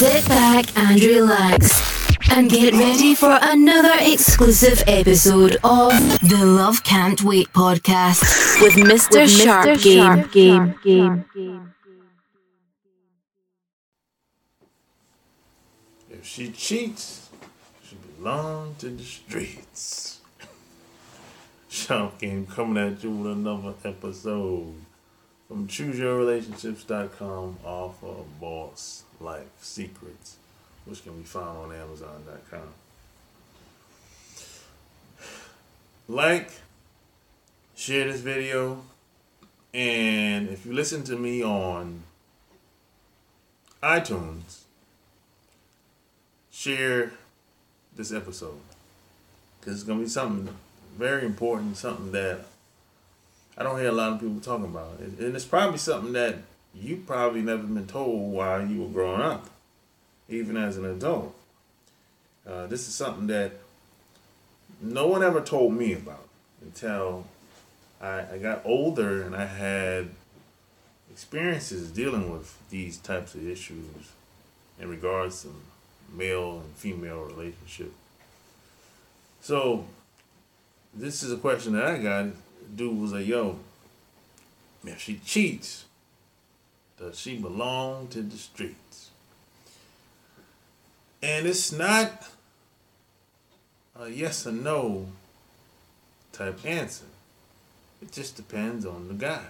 Sit back and relax and get ready for another exclusive episode of the Love Can't Wait podcast with Mr. With Sharp, Mr. Game. Sharp Game. Game. Game. If she cheats, she belong to the streets. Sharp Game coming at you with another episode from ChooseYourRelationships.com off of Boss Life Secrets which can be found on Amazon.com. Like, share this video, and if you listen to me on iTunes, share this episode because it's gonna be something very important, something that I don't hear a lot of people talking about, and it's probably something that you probably never been told while you were growing up even as an adult. Uh, this is something that no one ever told me about until I, I got older and I had experiences dealing with these types of issues in regards to male and female relationship. So this is a question that I got. Dude was like, yo, if she cheats, does she belong to the streets? And it's not a yes or no type answer. It just depends on the guy.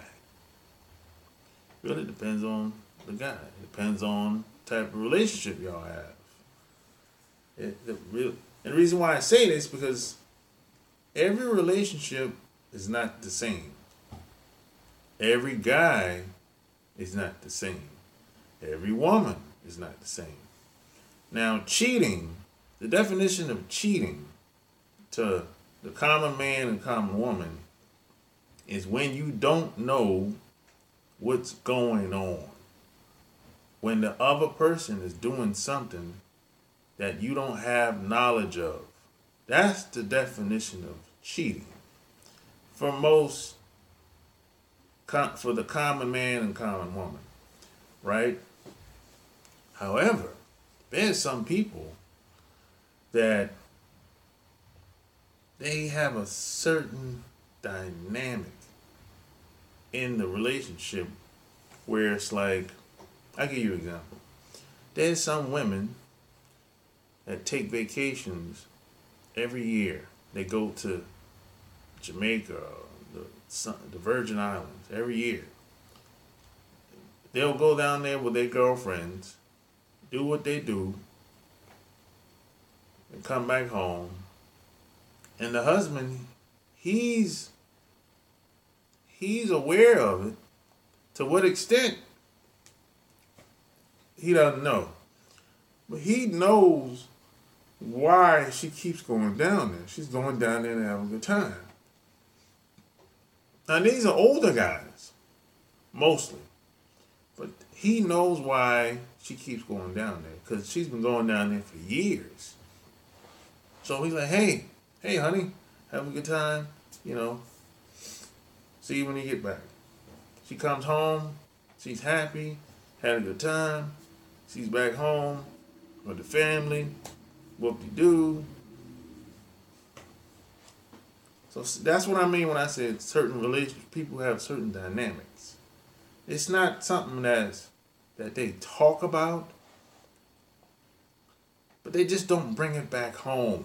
Really depends on the guy. It depends on type of relationship y'all have. It, it really, and the reason why I say this because every relationship is not the same. Every guy is not the same. Every woman is not the same. Now, cheating, the definition of cheating to the common man and common woman is when you don't know what's going on. When the other person is doing something that you don't have knowledge of. That's the definition of cheating. For most, for the common man and common woman, right? However, there's some people that they have a certain dynamic in the relationship where it's like I'll give you an example. There's some women that take vacations every year. They go to Jamaica, the, the Virgin Islands every year. They'll go down there with their girlfriends do what they do, and come back home. And the husband, he's he's aware of it. To what extent? He doesn't know. But he knows why she keeps going down there. She's going down there to have a good time. Now these are older guys, mostly. But he knows why she keeps going down there because she's been going down there for years. So he's like, hey, hey, honey, have a good time. You know, see you when you get back. She comes home, she's happy, had a good time. She's back home with the family, whoop de doo. So that's what I mean when I said certain relationships, people have certain dynamics. It's not something that's that they talk about, but they just don't bring it back home.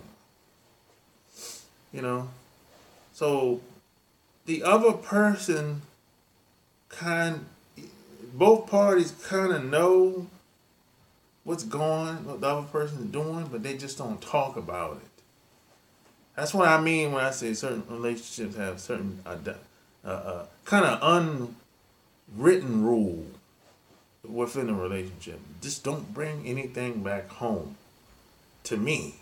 You know? So the other person kind both parties kind of know what's going what the other person's doing, but they just don't talk about it. That's what I mean when I say certain relationships have certain uh, uh, uh, kind of unwritten rule within a relationship. Just don't bring anything back home to me.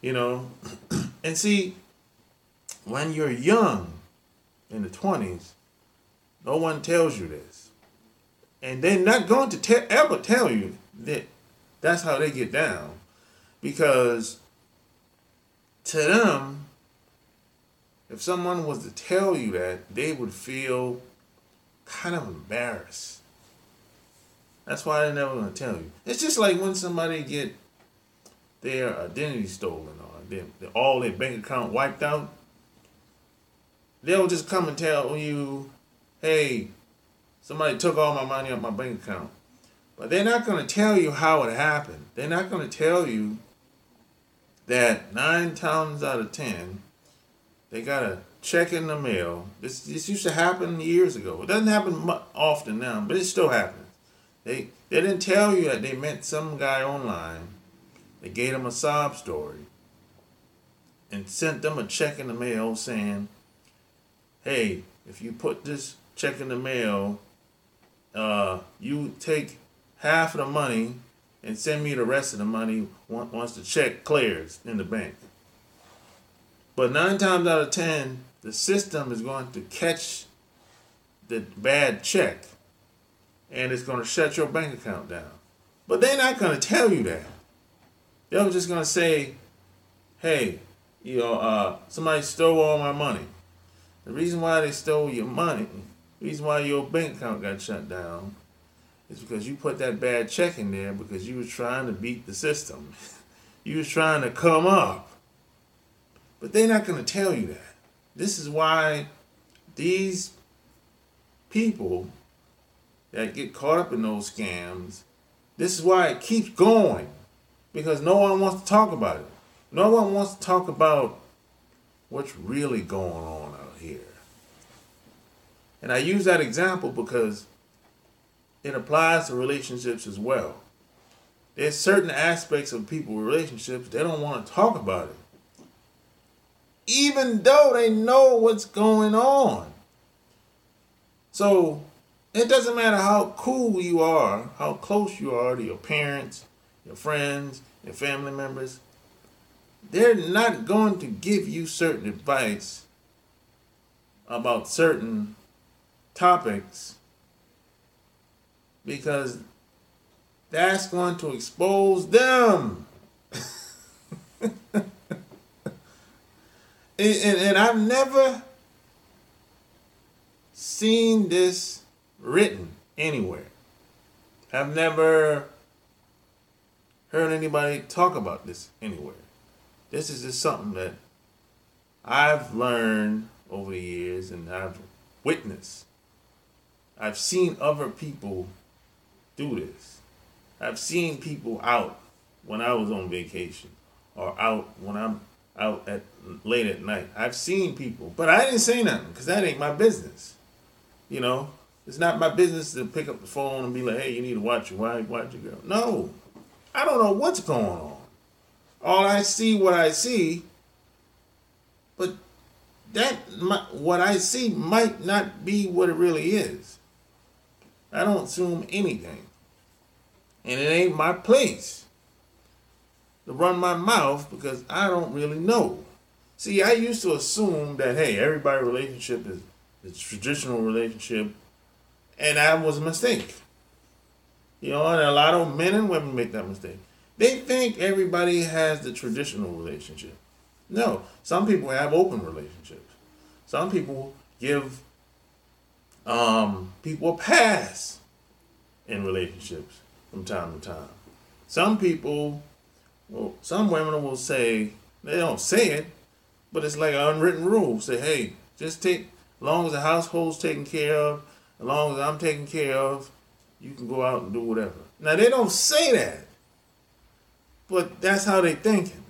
You know? and see, when you're young in the 20s, no one tells you this. And they're not going to te- ever tell you that that's how they get down. Because to them, if someone was to tell you that, they would feel kind of embarrassed That's why they're never gonna tell you. It's just like when somebody get their identity stolen or their, all their bank account wiped out. They'll just come and tell you, "Hey, somebody took all my money out my bank account." But they're not gonna tell you how it happened. They're not gonna tell you that nine times out of ten, they got a check in the mail. This this used to happen years ago. It doesn't happen often now, but it still happens. They they didn't tell you that they met some guy online. They gave them a sob story and sent them a check in the mail saying, "Hey, if you put this check in the mail, uh, you take half of the money and send me the rest of the money once the check clears in the bank." But nine times out of ten, the system is going to catch the bad check and it's going to shut your bank account down. But they're not going to tell you that. They're just going to say, hey, you know, uh, somebody stole all my money. The reason why they stole your money, the reason why your bank account got shut down, is because you put that bad check in there because you was trying to beat the system. you was trying to come up. But they're not going to tell you that. This is why these people that get caught up in those scams, this is why it keeps going. Because no one wants to talk about it. No one wants to talk about what's really going on out here. And I use that example because it applies to relationships as well. There's certain aspects of people relationships they don't want to talk about it even though they know what's going on. So it doesn't matter how cool you are, how close you are to your parents, your friends, your family members. They're not going to give you certain advice about certain topics because that's going to expose them. and, and, and I've never seen this written anywhere. I've never heard anybody talk about this anywhere. This is just something that I've learned over the years and I've witnessed. I've seen other people do this. I've seen people out when I was on vacation or out when I'm out at late at night. I've seen people, but I didn't say nothing because that ain't my business. You know, it's not my business to pick up the phone and be like, "Hey, you need to watch your wife, watch your girl." No, I don't know what's going on. All I see, what I see, but that what I see might not be what it really is. I don't assume anything, and it ain't my place to run my mouth because I don't really know. See, I used to assume that hey, everybody relationship is a traditional relationship, and that was a mistake. You know, and a lot of men and women make that mistake. They think everybody has the traditional relationship. No, some people have open relationships. Some people give um, people a pass in relationships from time to time. Some people well, some women will say, they don't say it, but it's like an unwritten rule. Say, hey, just take, as long as the household's taken care of, as long as I'm taken care of, you can go out and do whatever. Now, they don't say that, but that's how they thinking.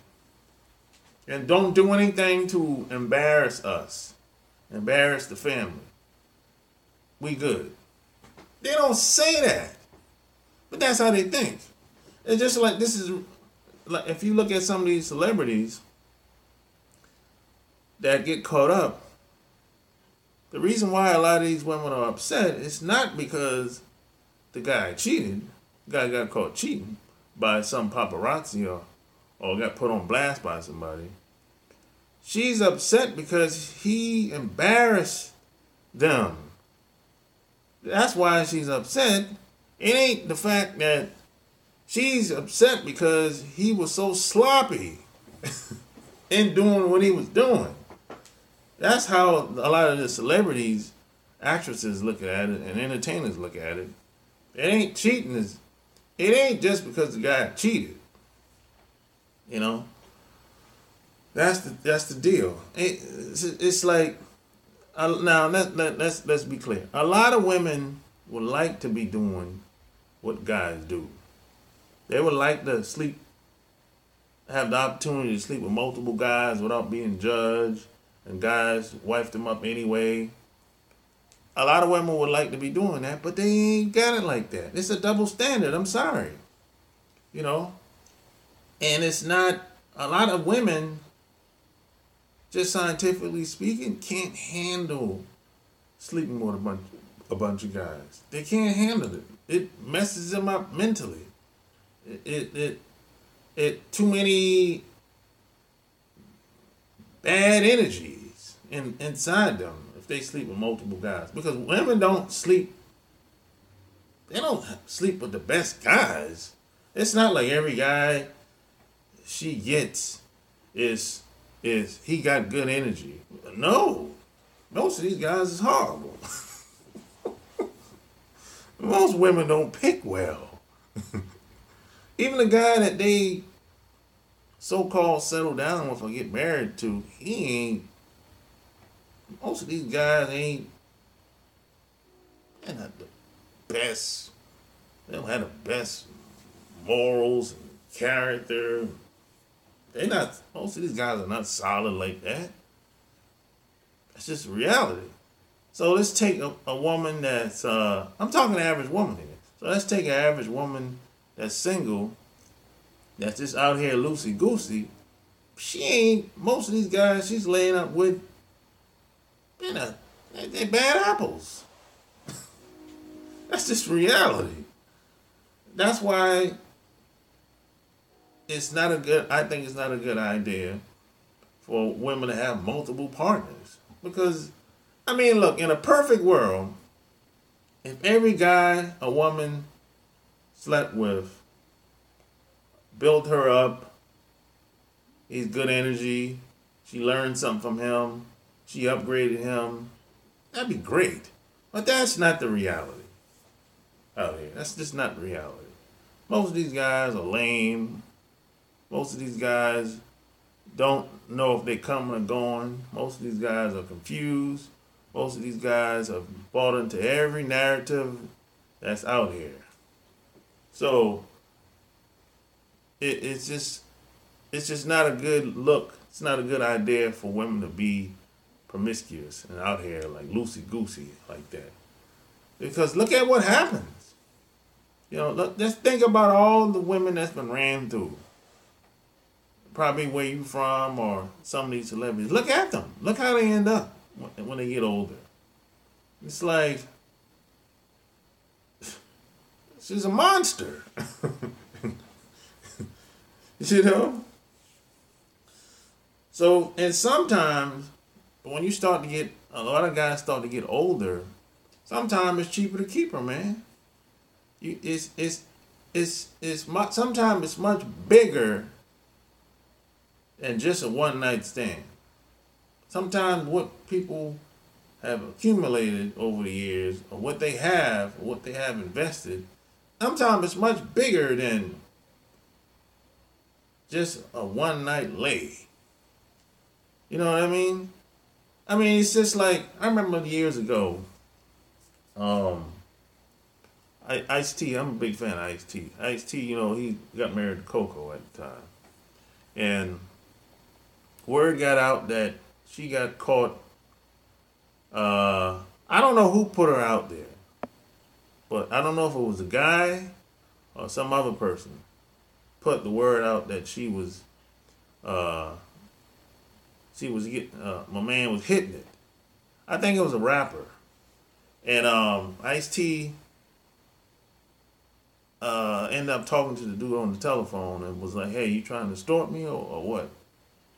And don't do anything to embarrass us, embarrass the family. We good. They don't say that, but that's how they think. It's just like this is like if you look at some of these celebrities that get caught up, the reason why a lot of these women are upset is not because the guy cheated, the guy got caught cheating by some paparazzi or, or got put on blast by somebody. She's upset because he embarrassed them. That's why she's upset. It ain't the fact that She's upset because he was so sloppy in doing what he was doing. That's how a lot of the celebrities, actresses look at it, and entertainers look at it. It ain't cheating. Is it ain't just because the guy cheated. You know. That's the that's the deal. It, it's, it's like uh, now let, let, let's let's be clear. A lot of women would like to be doing what guys do. They would like to sleep, have the opportunity to sleep with multiple guys without being judged, and guys wife them up anyway. A lot of women would like to be doing that, but they ain't got it like that. It's a double standard. I'm sorry. You know? And it's not, a lot of women, just scientifically speaking, can't handle sleeping with a bunch, a bunch of guys. They can't handle it. It messes them up mentally. It, it, it, it too many bad energies in, inside them if they sleep with multiple guys. Because women don't sleep, they don't sleep with the best guys. It's not like every guy she gets is is he got good energy. No. Most of these guys is horrible. Most women don't pick well. Even the guy that they so called settle down with or get married to, he ain't. Most of these guys ain't. They're not the best. They don't have the best morals and character. They're not. Most of these guys are not solid like that. That's just reality. So let's take a, a woman that's. Uh, I'm talking average woman here. So let's take an average woman that's single, that's just out here loosey goosey, she ain't most of these guys she's laying up with, you know, they, they bad apples. that's just reality. That's why it's not a good I think it's not a good idea for women to have multiple partners. Because I mean look, in a perfect world, if every guy a woman slept with, built her up. He's good energy. She learned something from him. She upgraded him. That'd be great. But that's not the reality out here. That's just not reality. Most of these guys are lame. Most of these guys don't know if they're coming or going. Most of these guys are confused. Most of these guys have bought into every narrative that's out here. So it, it's just it's just not a good look. It's not a good idea for women to be promiscuous and out here like loosey goosey like that. Because look at what happens. You know, look, just think about all the women that's been ran through. Probably where you from or some of these celebrities. Look at them. Look how they end up when, they get older. It's like She's a monster. you know? So, and sometimes when you start to get, a lot of guys start to get older, sometimes it's cheaper to keep her, man. You, it's, it's, it's, it's much, sometimes it's much bigger than just a one night stand. Sometimes what people have accumulated over the years, or what they have, or what they have invested, sometimes it's much bigger than just a one night lay. You know what I mean? I mean, it's just like I remember years ago. Um, I, Ice T, I'm a big fan of Ice T. Ice T, you know, he got married to Coco at the time, and word got out that she got caught. Uh, I don't know who put her out there. But I don't know if it was a guy or some other person put the word out that she was, uh, she was getting, uh, my man was hitting it. I think it was a rapper. And um, Ice T uh, ended up talking to the dude on the telephone and was like, hey, you trying to extort me or, or what?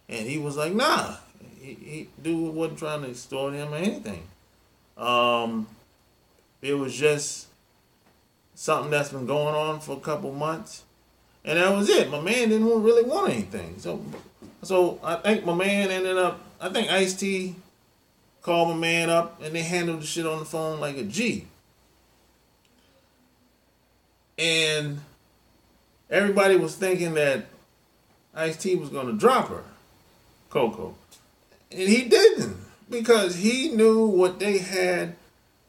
And he was like, nah. He, he dude wasn't trying to extort him or anything. Um, it was just something that's been going on for a couple months, and that was it. My man didn't really want anything, so so I think my man ended up. I think Ice T called my man up, and they handled the shit on the phone like a G. And everybody was thinking that Ice T was to drop her, Coco. And he didn't because he knew what they had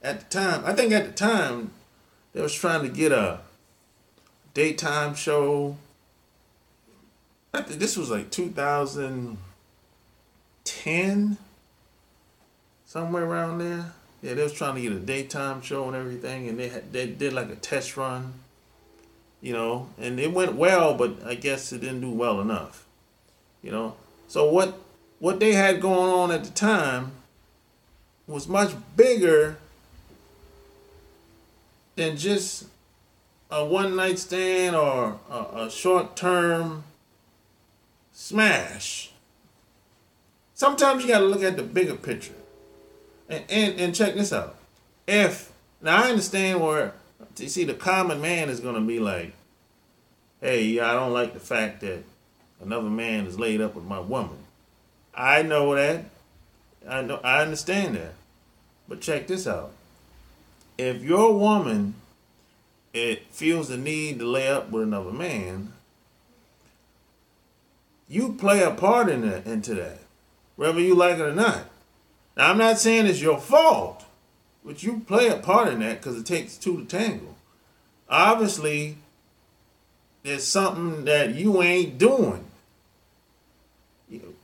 at the time. I think at the time they was trying to get a daytime show. I think this was like 2010, somewhere around there. Yeah, they was trying to get a daytime show and everything, and they had they did like a test run, you know, and it went well, but I guess it didn't do well enough, you know. So what what they had going on at the time was much bigger than just a one night stand or a, a short term smash. Sometimes you got to look at the bigger picture. And, and, and check this out. If, now I understand where, you see, the common man is going to be like, hey, I don't like the fact that another man is laid up with my woman. I know that. I know I understand that. But check this out. If your woman it feels the need to lay up with another man, you play a part in that into that, whether you like it or not. Now I'm not saying it's your fault, but you play a part in that because it takes two to tangle. Obviously, there's something that you ain't doing.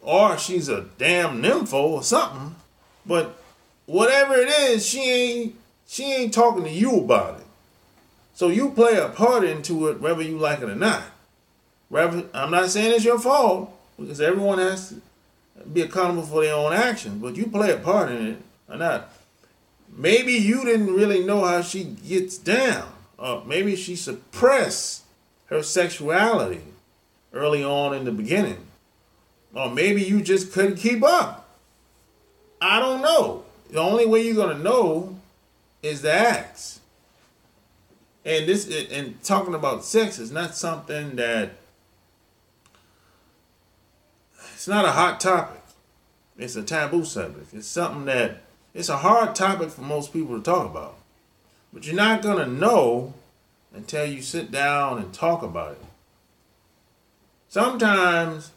Or she's a damn nympho or something. But whatever it is, she ain't she ain't talking to you about it. So you play a part into it, whether you like it or not. I'm not saying it's your fault, because everyone has to be accountable for their own actions, but you play a part in it or not. Maybe you didn't really know how she gets down. Or maybe she suppressed her sexuality early on in the beginning. Or maybe you just couldn't keep up. I don't know. The only way you're going to know is the acts. And this and talking about sex is not something that it's not a hot topic. It's a taboo subject. It's something that it's a hard topic for most people to talk about. But you're not going to know until you sit down and talk about it. Sometimes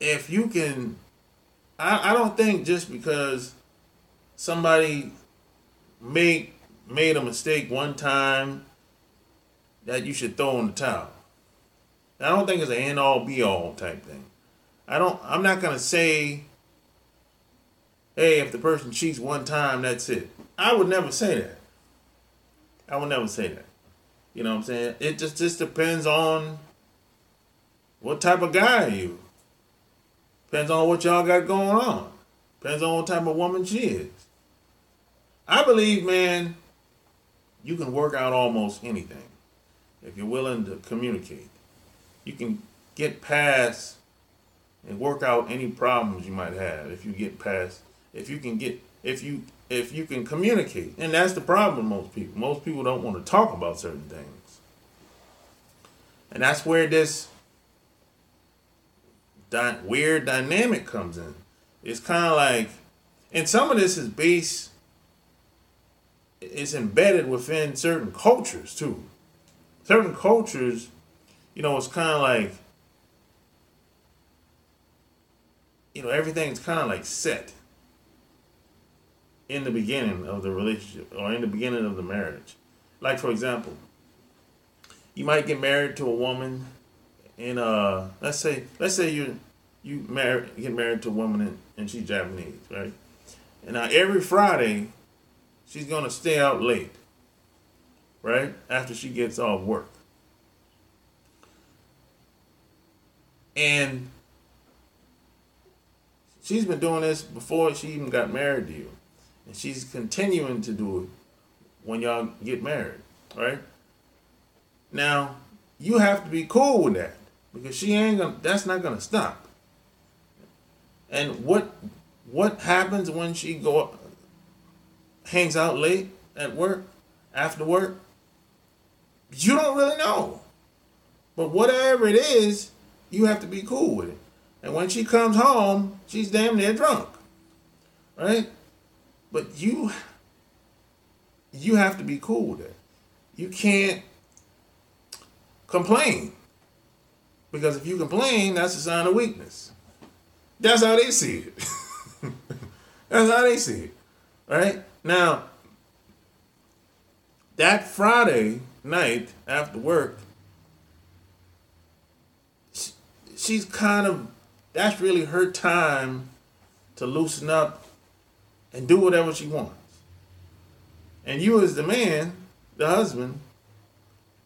if you can I, I don't think just because somebody make made a mistake one time that you should throw in the towel. I don't think it's an end all be all type thing. I don't I'm not gonna say hey if the person cheats one time that's it. I would never say that. I would never say that. You know what I'm saying? It just just depends on what type of guy are you. Depends on what y'all got going on. Depends on what type of woman she is. I believe, man, you can work out almost anything if you're willing to communicate. You can get past and work out any problems you might have if you get past if you can get if you if you can communicate. And that's the problem with most people. Most people don't want to talk about certain things. And that's where this di- weird dynamic comes in. It's kind of like and some of this is based it's embedded within certain cultures too. Certain cultures, you know, it's kind of like, you know, everything's kind of like set in the beginning of the relationship or in the beginning of the marriage. Like for example, you might get married to a woman in uh let's say let's say you you marry get married to a woman and, and she's Japanese, right? And now every Friday she's to stay out late, right? After she gets off work. And she's been doing this before she even got married to you. And she's continuing to do it when y'all get married, right? Now, you have to be cool with that because she ain't gonna that's not gonna stop. And what what happens when she go hangs out late at work, after work, you don't really know. But whatever it is, you have to be cool with it. And when she comes home, she's damn near drunk. Right? But you you have to be cool with it. you can't complain. Because if you complain, that's a sign of weakness. That's how they see it. that's how they see it. Right? Now, that Friday night after work, she's kind of, that's really her time to loosen up and do whatever she wants. And you, as the man, the husband,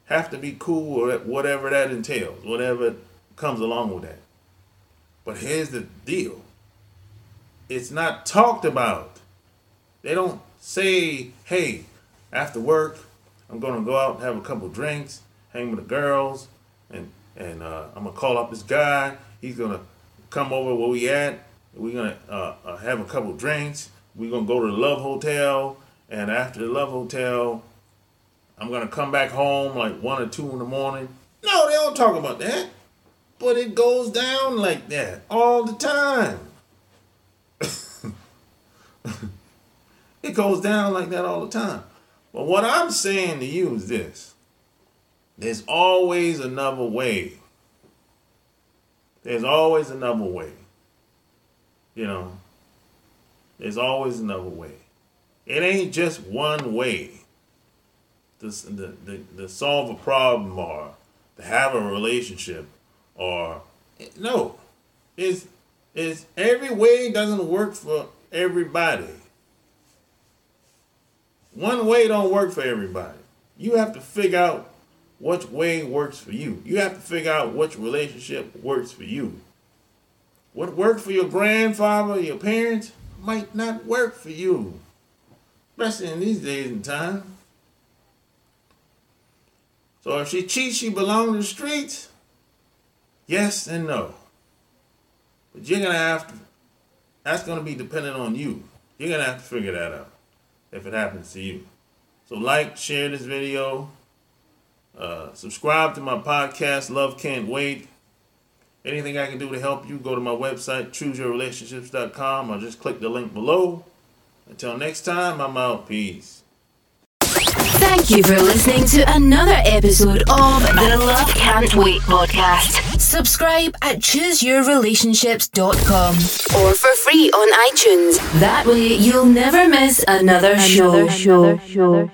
have to be cool or whatever that entails, whatever comes along with that. But here's the deal it's not talked about. They don't say, hey, after work, I'm going to go out and have a couple drinks, hang with the girls, and, and uh, I'm going to call up this guy. He's going to come over where we at. We're going to uh, uh, have a couple drinks. We're going to go to the Love Hotel. And after the Love Hotel, I'm gonna come back home like one or two in the morning. No, they don't talk about that. But it goes down like that all the time. it goes down like that all the time. But what I'm saying to you is this there's always another way. There's always another way. You know, there's always another way. It ain't just one way to, to, to, to solve a problem or to have a relationship or no. It's, it's every way doesn't work for everybody. One way don't work for everybody. You have to figure out which way works for you. You have to figure out which relationship works for you. What worked for your grandfather, your parents, might not work for you especially in these days and time. So if she cheats, she belong to the streets? Yes and no. But you're gonna have to that's gonna be dependent on you. You're gonna have to figure that out if it happens to you. So like, share this video, uh, subscribe to my podcast, Love Can't Wait. Anything I can do to help you, go to my website, chooseyourrelationships.com, or just click the link below. Until next time, I'm out. Peace. Thank you for listening to another episode of the Love Can't Wait podcast. Subscribe at chooseyourrelationships.com or for free on iTunes. That way you'll never miss another, another show. show. show.